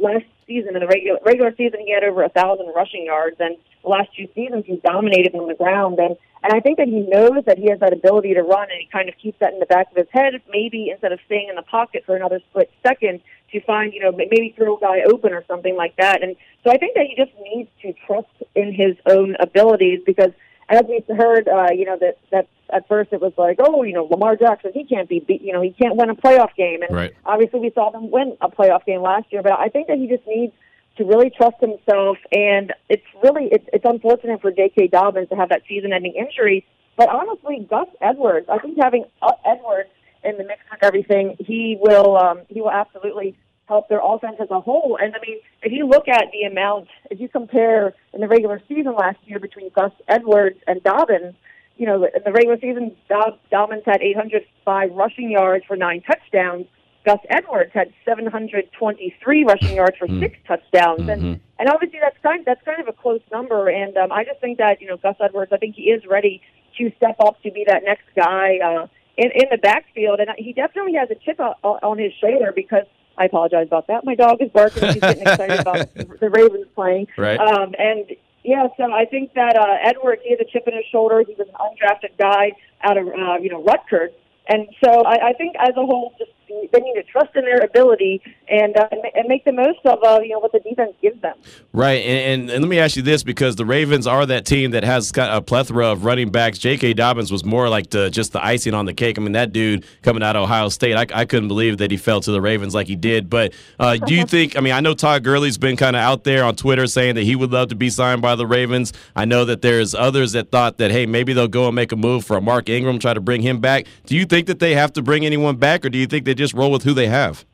last season in the regular regular season he had over a thousand rushing yards, and the last two seasons he's dominated on the ground. And and I think that he knows that he has that ability to run, and he kind of keeps that in the back of his head. Maybe instead of staying in the pocket for another split second to find, you know, maybe throw a guy open or something like that. And so I think that he just needs to trust in his own abilities because as we heard, uh, you know that that at first it was like, oh, you know, Lamar Jackson, he can't be, beat, you know, he can't win a playoff game, and Right. obviously we saw them win a playoff game last year. But I think that he just needs to really trust himself, and it's really it's, it's unfortunate for J.K. Dobbins to have that season-ending injury. But honestly, Gus Edwards, I think having uh, Edwards in the mix with everything, he will um, he will absolutely help their offense as a whole. And I mean, if you look at the amount, if you compare in the regular season last year between Gus Edwards and Dobbins, you know, in the regular season, Dob- Dobbins had 805 rushing yards for nine touchdowns. Gus Edwards had 723 rushing yards for six touchdowns, and and obviously that's kind that's kind of a close number. And um, I just think that you know Gus Edwards, I think he is ready to step up to be that next guy uh, in in the backfield, and he definitely has a chip on his shoulder because. I apologize about that. My dog is barking. He's getting excited about the Ravens playing. Right. Um, and yeah, so I think that uh, Edwards, he has a chip in his shoulder. He was an undrafted guy out of uh, you know Rutgers, and so I, I think as a whole, just they need to trust in their ability and uh, and make the most of uh, you know what the defense gives them. Right, and, and, and let me ask you this because the Ravens are that team that has got a plethora of running backs. J.K. Dobbins was more like the just the icing on the cake. I mean, that dude coming out of Ohio State, I, I couldn't believe that he fell to the Ravens like he did. But uh, do you think? I mean, I know Todd Gurley's been kind of out there on Twitter saying that he would love to be signed by the Ravens. I know that there's others that thought that hey, maybe they'll go and make a move for Mark Ingram, try to bring him back. Do you think that they have to bring anyone back, or do you think they just roll with who they have?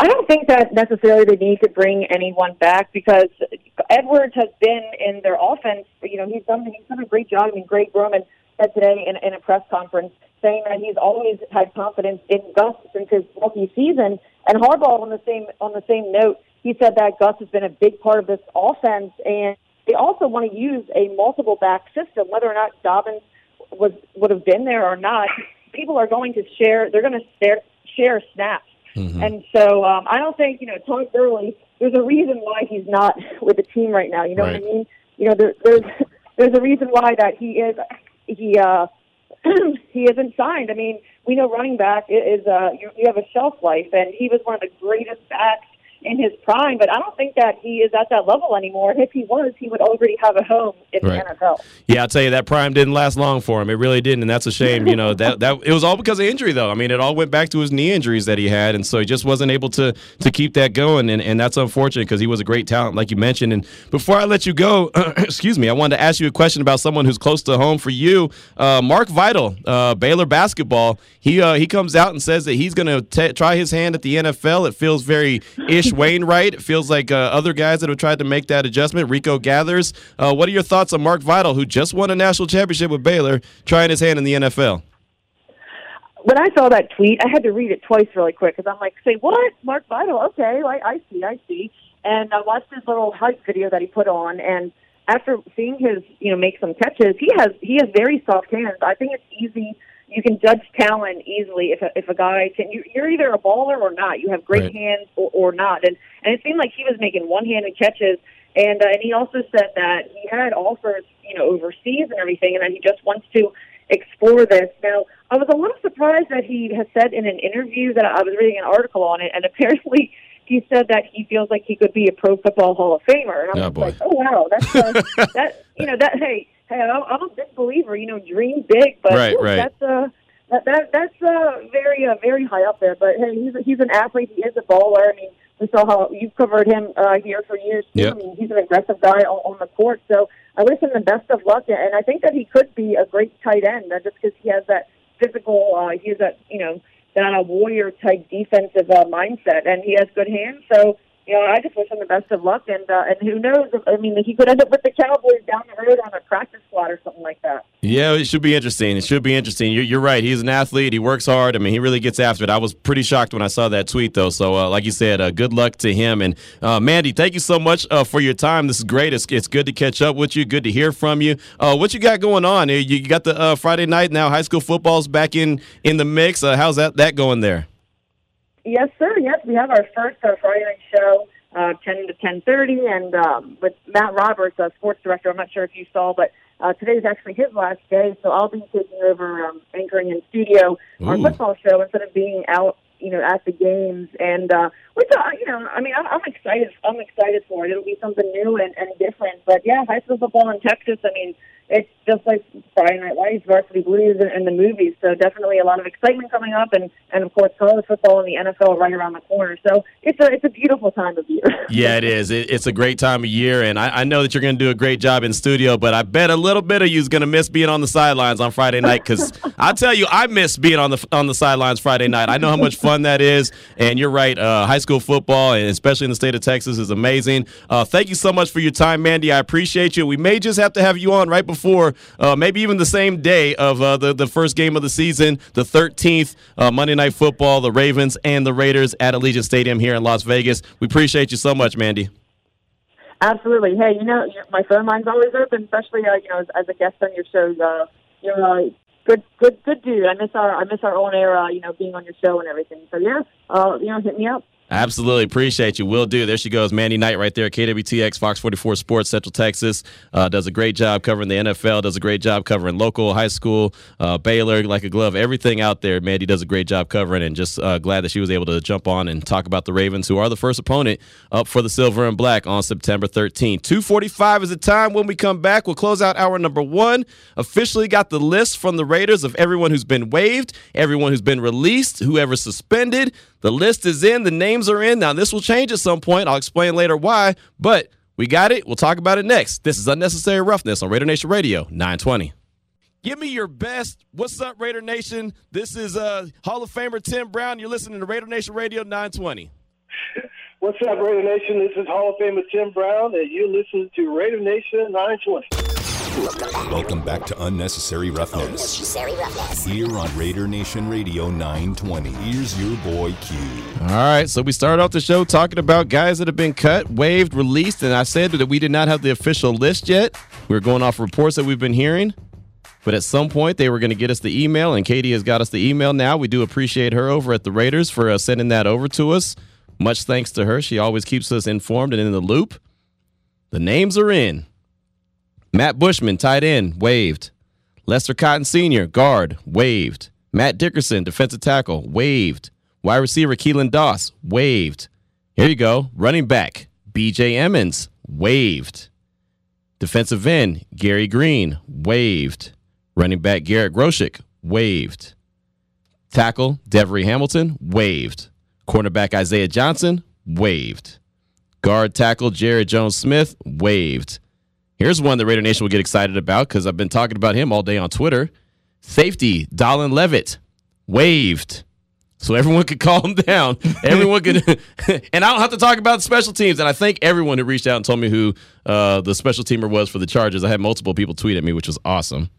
I don't think that necessarily they need to bring anyone back because Edwards has been in their offense. You know, he's done he's done a great job. I mean, Greg Roman said today in, in a press conference saying that he's always had confidence in Gus since his rookie season. And Harbaugh on the same on the same note, he said that Gus has been a big part of this offense, and they also want to use a multiple back system, whether or not Dobbins was would have been there or not. People are going to share. They're going to share share snaps. And so um, I don't think you know Todd Gurley. There's a reason why he's not with the team right now. You know what I mean? You know there, there's there's a reason why that he is he uh he isn't signed. I mean we know running back is uh you, you have a shelf life, and he was one of the greatest backs in his prime. But I don't think that he is at that level anymore. And if he was, he would already have a home in Right. the NFL. Yeah, I'll tell you that prime didn't last long for him. It really didn't, and that's a shame. You know that that it was all because of injury, though. I mean, it all went back to his knee injuries that he had, and so he just wasn't able to to keep that going, and, and that's unfortunate because he was a great talent, like you mentioned. And before I let you go, excuse me, I wanted to ask you a question about someone who's close to home for you, uh, Mark Vital, uh, Baylor basketball. He uh, he comes out and says that he's going to try his hand at the NFL. It feels very ish Wainwright. It feels like uh, other guys that have tried to make that adjustment. Rico Gathers. Uh, what are your thoughts on Mark Vital, who just won a national championship with Baylor, trying his hand in the NFL? when I saw that tweet, I had to read it twice really quick because I'm like, say what? Mark Vital? Okay, I, I see, I see. And I watched his little hype video that he put on, and after seeing his, you know, make some catches, he has he has very soft hands. I think it's easy. You can judge talent easily if a, if a guy can. You, you're either a baller or not. You have great Right. hands or, or not. And and it seemed like he was making one-handed catches. And uh, and he also said that he had offers, you know, overseas and everything, and that he just wants to explore this. Now, I was a little surprised that he has said in an interview that I was reading an article on it, and apparently he said that he feels like he could be a Pro Football Hall of Famer. And I'm Oh, like, oh wow, that's uh, that. You know that. Hey, hey, I'm, I'm a big believer. You know, dream big, but Right, whew, right. that's uh, that, that that's uh, very uh, very high up there. But hey, he's he's an athlete. He is a baller. I mean, we saw how you've covered him uh, here for years. Too. Yep. I mean, he's an aggressive guy on, on the court. So I wish him the best of luck, and I think that he could be a great tight end, uh, just because he has that physical. Uh, he has that you know that uh, warrior type defensive uh, mindset, and he has good hands. So. You know, I just wish him the best of luck, and uh, and who knows? I mean, he could end up with the Cowboys down the road on a practice squad or something like that. Yeah, it should be interesting. It should be interesting. You're, you're right. He's an athlete. He works hard. I mean, he really gets after it. I was pretty shocked when I saw that tweet, though. So, uh, like you said, uh, good luck to him. And uh, Mandy, thank you so much uh, for your time. This is great. It's, it's good to catch up with you. Good to hear from you. Uh, what you got going on? You got the Friday night now. High school football's back in in the mix. How's that that going there? Yes, sir. Yes, we have our first uh, Friday night show, uh, ten to ten thirty, and um, with Matt Roberts, uh, sports director. I'm not sure if you saw, but uh, today is actually his last day, so I'll be taking over um, anchoring in studio our football show instead of being out, you know, at the games. And uh, which, uh, you know, I mean, I'm, I'm excited. I'm excited for it. It'll be something new and, and different. But yeah, high school football in Texas. I mean, it's just like Friday Night Lights, Varsity Blues, and, and the movies. So definitely a lot of excitement coming up, and and of course college football and the NFL right around the corner. So it's a it's a beautiful time of year. yeah, it is. It, it's a great time of year, and I, I know that you're going to do a great job in studio. But I bet a little bit of you is going to miss being on the sidelines on Friday night because I tell you, I miss being on the on the sidelines Friday night. I know how much fun that is, and you're right. Uh, high school football, and especially in the state of Texas, is amazing. Uh, thank you so much for your time, Mandy. I appreciate you. We may just have to have you on right before, uh, maybe even the same day of uh, the the first game of the season, the 13th uh, Monday Night Football, the Ravens and the Raiders at Allegiant Stadium here in Las Vegas. We appreciate you so much, Mandy. Absolutely. Hey, you know, my phone line's always open, especially uh, you know as, as a guest on your shows. Uh, you're uh, good, good, good dude. I miss our I miss our own era, you know, being on your show and everything. So yeah, uh, you know, hit me up. Absolutely. Appreciate you. Will do. There she goes. Mandy Knight right there. KWTX, Fox 44 Sports, Central Texas. Uh, does a great job covering the NFL, does a great job covering local, high school, uh, Baylor, like a glove, everything out there. Mandy does a great job covering and just uh, glad that she was able to jump on and talk about the Ravens, who are the first opponent up for the silver and black on September 13th. 245 is the time when we come back. We'll close out hour number one. Officially got the list from the Raiders of everyone who's been waived, everyone who's been released, whoever suspended. The list is in, the names are in. Now, this will change at some point. I'll explain later why, but we got it. We'll talk about it next. This is Unnecessary Roughness on Raider Nation Radio 920. Give me your best. What's up, Raider Nation? This is uh, Hall of Famer Tim Brown. You're listening to Raider Nation Radio 920. What's up, Raider Nation? This is Hall of Famer Tim Brown, and you're listening to Raider Nation 920. Welcome back to Unnecessary Roughness. Unnecessary Roughness. Here on Raider Nation Radio 920. Here's your boy Q. All right, so we started off the show talking about guys that have been cut, waived, released, and I said that we did not have the official list yet. We were going off reports that we've been hearing. But at some point, they were going to get us the email, and Katie has got us the email now. We do appreciate her over at the Raiders for uh, sending that over to us. Much thanks to her. She always keeps us informed and in the loop. The names are in. Matt Bushman, tight end, waived. Lester Cotton Sr., guard, waived. Matt Dickerson, defensive tackle, waived. Wide receiver Keelan Doss, waived. Here you go. Running back, BJ Emmons, waived. Defensive end, Gary Green, waived. Running back Garrett Groshek, waived. Tackle, Devery Hamilton, waived. Cornerback Isaiah Johnson, waived. Guard tackle Jaryd Jones Smith, waived. Here's one that Raider Nation will get excited about because I've been talking about him all day on Twitter. Safety, Dallin Leavitt, waived. So everyone could calm down. Everyone could, and I don't have to talk about special teams. And I thank everyone who reached out and told me who uh, the special teamer was for the Chargers. I had multiple people tweet at me, which was awesome.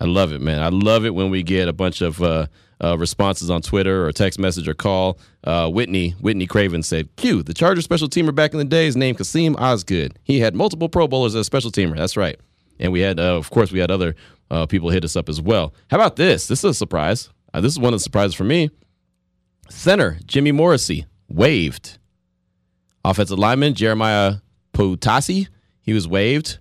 I love it, man. I love it when we get a bunch of uh, uh, responses on Twitter or text message or call. Uh, Whitney Whitney Craven said, "Q, the Charger special teamer back in the day is named Kassim Osgood. He had multiple Pro Bowlers as a special teamer. That's right. And we had, uh, of course, we had other uh, people hit us up as well. How about this? This is a surprise. Uh, this is one of the surprises for me. Center Jimmy Morrissey waived. Offensive lineman Jeremiah Poutasi he was waived.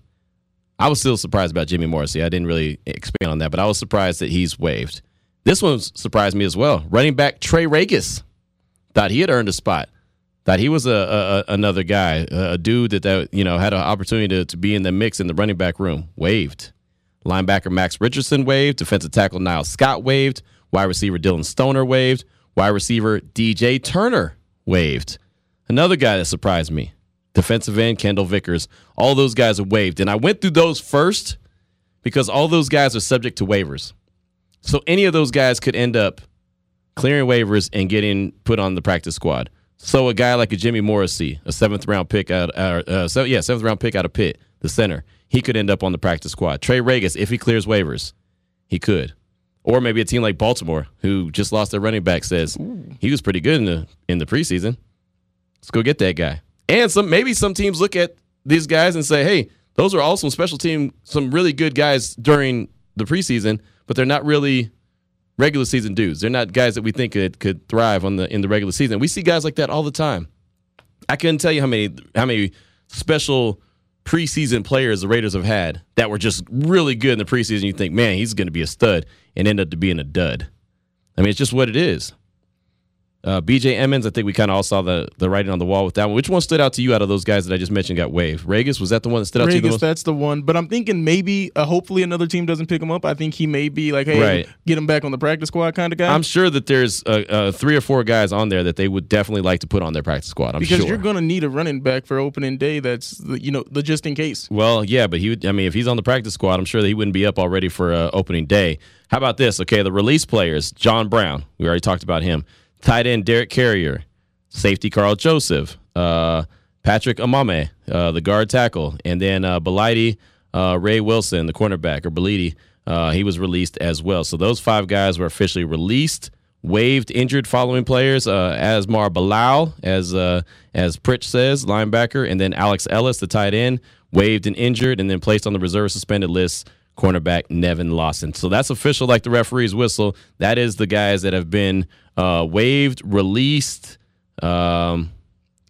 I was still surprised about Jimmy Morrissey. I didn't really expand on that, but I was surprised that he's waived. This one surprised me as well. Running back Trey Ragas thought he had earned a spot. Thought he was a, a another guy, a dude that, that you know had an opportunity to, to be in the mix in the running back room. Waived. Linebacker Max Richardson waived. Defensive tackle Niles Scott waived. Wide receiver Dillon Stoner waived. Wide receiver DJ Turner waived. Another guy that surprised me. Defensive end Kendall Vickers. All those guys are waived. And I went through those first because all those guys are subject to waivers. So any of those guys could end up clearing waivers and getting put on the practice squad. So a guy like a Jimmy Morrissey, a seventh round pick out, uh, uh, so yeah, seventh round pick out of Pitt, the center, he could end up on the practice squad. Trey Ragas, if he clears waivers, he could. Or maybe a team like Baltimore, who just lost their running back, says Ooh. he was pretty good in the in the preseason. Let's go get that guy. And some maybe some teams look at these guys and say, hey, those are all some special team, some really good guys during the preseason but they're not really regular season dudes. They're not guys that we think could, could thrive on the in the regular season. We see guys like that all the time. I couldn't tell you how many how many special preseason players the Raiders have had that were just really good in the preseason. You think, man, he's going to be a stud, and end up to being a dud. I mean, it's just what it is. Uh, BJ Emmons, I think we kind of all saw the, the writing on the wall with that one. Which one stood out to you out of those guys that I just mentioned got waived? Ragas, was that the one that stood out to you most? that's the one. But I'm thinking maybe, uh, hopefully, another team doesn't pick him up. I think he may be like, hey, Right. get him back on the practice squad kind of guy. I'm sure that there's uh, uh, three or four guys on there that they would definitely like to put on their practice squad. I'm because sure. you're going to need a running back for opening day. That's the, you know the just in case. Well, yeah, but he would. I mean, if he's on the practice squad, I'm sure that he wouldn't be up already for uh, opening day. How about this? Okay, the release players: John Brown. We already talked about him. Tight end Derek Carrier, safety Karl Joseph, uh, Patrick Omameh, uh, the guard tackle, and then uh, Belidi, uh, Ray Wilson, the cornerback, or Belidi. Uh, he was released as well. So those five guys were officially released. Waived injured following players: uh, Asmar Bilal, as as Pritch says, linebacker, and then Alex Ellis, the tight end, waived and injured, and then placed on the reserve suspended list. Cornerback Nevin Lawson. So that's official, like the referee's whistle. That is the guys that have been uh, waived, released, um,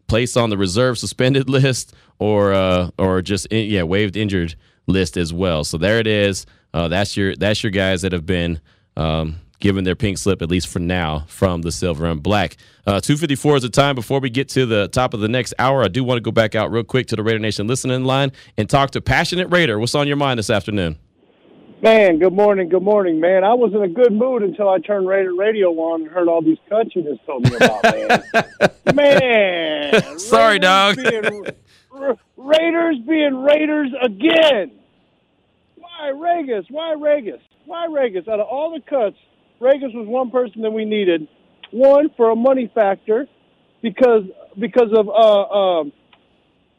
placed on the reserve suspended list, or uh, or just in, yeah waived injured list as well. So there it is. Uh, that's your that's your guys that have been um, given their pink slip at least for now from the silver and black. Uh, Two fifty four is the time. Before we get to the top of the next hour, I do want to go back out real quick to the Raider Nation listening line and talk to passionate Raider. What's on your mind this afternoon? Man, good morning, good morning, man. I was in a good mood until I turned Raider Radio on and heard all these cuts you just told me about, man. man. Sorry, dog. Being, Ra- Raiders being Raiders again. Why Ragas? Why Ragas? Why Ragas? Out of all the cuts, Ragas was one person that we needed. One for a money factor, because because of uh, um,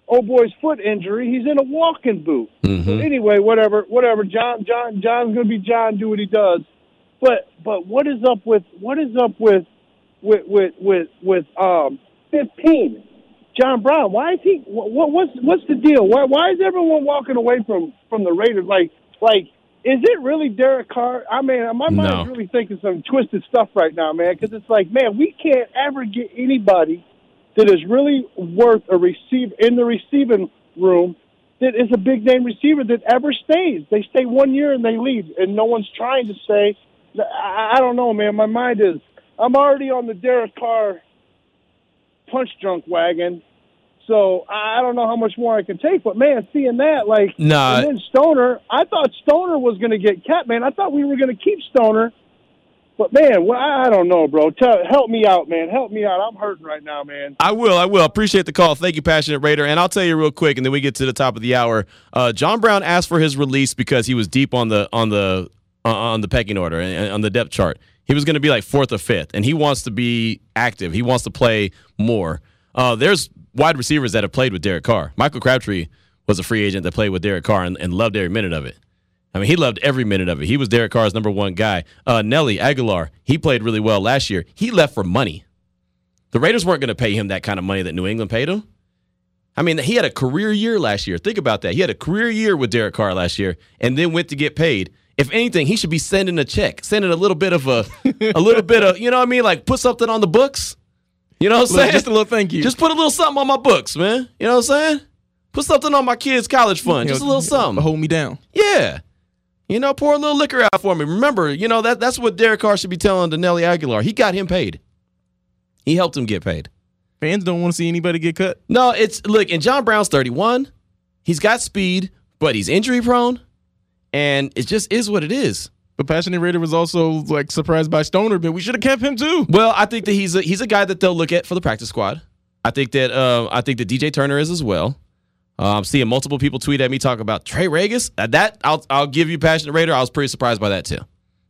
old boy's foot injury. He's in a walking boot. Mm-hmm. Anyway, whatever, whatever. John, John, John's gonna be John. Do what he does. But but what is up with what is up with with with with, with um fifteen? John Brown. Why is he? What, what's what's the deal? Why why is everyone walking away from from the Raiders? Like like is it really Derek Carr? I mean, my No. mind's really thinking some twisted stuff right now, man. Because it's like, man, we can't ever get anybody that is really worth a receive in the receiving room that is a big name receiver that ever stays. They stay one year and they leave, and no one's trying to say. I, I don't know, man. My mind is. I'm already on the Derek Carr punch drunk wagon. So I don't know how much more I can take, but man, seeing that, like, Nah. and then Stoner, I thought Stoner was going to get kept, man. I thought we were going to keep Stoner, but man, well, I don't know, bro. Tell, help me out, man. Help me out. I'm hurting right now, man. I will. I will. Appreciate the call. Thank you, Passionate Raider. And I'll tell you real quick, and then we get to the top of the hour. Uh, John Brown asked for his release because he was deep on the on the uh, on the pecking order and on the depth chart. He was going to be like fourth or fifth, and he wants to be active. He wants to play more. Uh, there's wide receivers that have played with Derek Carr. Michael Crabtree was a free agent that played with Derek Carr and, and loved every minute of it. I mean, he loved every minute of it. He was Derek Carr's number one guy. Uh, Nelly Agholor, he played really well last year. He left for money. The Raiders weren't going to pay him that kind of money that New England paid him. I mean, he had a career year last year. Think about that. He had a career year with Derek Carr last year, and then went to get paid. If anything, he should be sending a check, sending a little bit of a, a little bit of, you know what I mean? Like put something on the books. You know what I'm saying? just a little thank you. Just put a little something on my books, man. You know what I'm saying? Put something on my kids' college fund. You Just a little something. Hold me down. Yeah. You know, pour a little liquor out for me. Remember, you know, that that's what Derek Carr should be telling to Nelly Agholor. He got him paid. He helped him get paid. Fans don't want to see anybody get cut. No, it's look, and John Brown's 31. He's got speed, but he's injury prone. And it just is what it is. But Passionate Raider was also like surprised by Stoner, but we should have kept him too. Well, I think that he's a he's a guy that they'll look at for the practice squad. I think that uh, I think that DJ Turner is as well. Uh, I'm seeing multiple people tweet at me talk about Trey Ragas. That I'll I'll give you passionate Raider. I was pretty surprised by that too.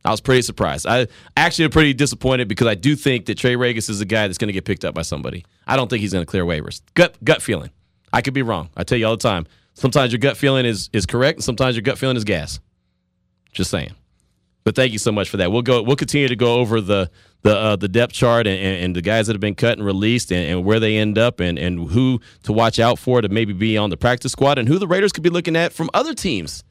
I was pretty surprised. I actually am pretty disappointed because I do think that Trey Ragas is a guy that's going to get picked up by somebody. I don't think he's going to clear waivers. Gut gut feeling. I could be wrong. I tell you all the time. Sometimes your gut feeling is is correct, and sometimes your gut feeling is gas. Just saying. But thank you so much for that. We'll go. We'll continue to go over the the uh, the depth chart and, and, the guys that have been cut and released and, and where they end up and and who to watch out for to maybe be on the practice squad and who the Raiders could be looking at from other teams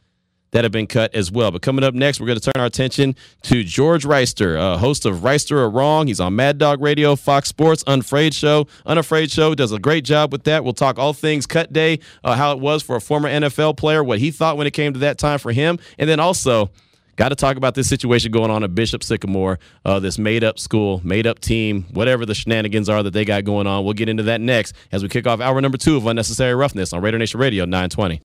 that have been cut as well. But coming up next, we're going to turn our attention to George Wrighster, uh, host of Wrighster or Wrong. He's on Mad Dog Radio, Fox Sports, Unafraid Show. Unafraid Show does a great job with that. We'll talk all things cut day, uh, how it was for a former NFL player, what he thought when it came to that time for him, and then also got to talk about this situation going on at Bishop Sycamore, uh, this made up school, made up team, whatever the shenanigans are that they got going on. We'll get into that next as we kick off hour number two of Unnecessary Roughness on Raider Nation Radio 920.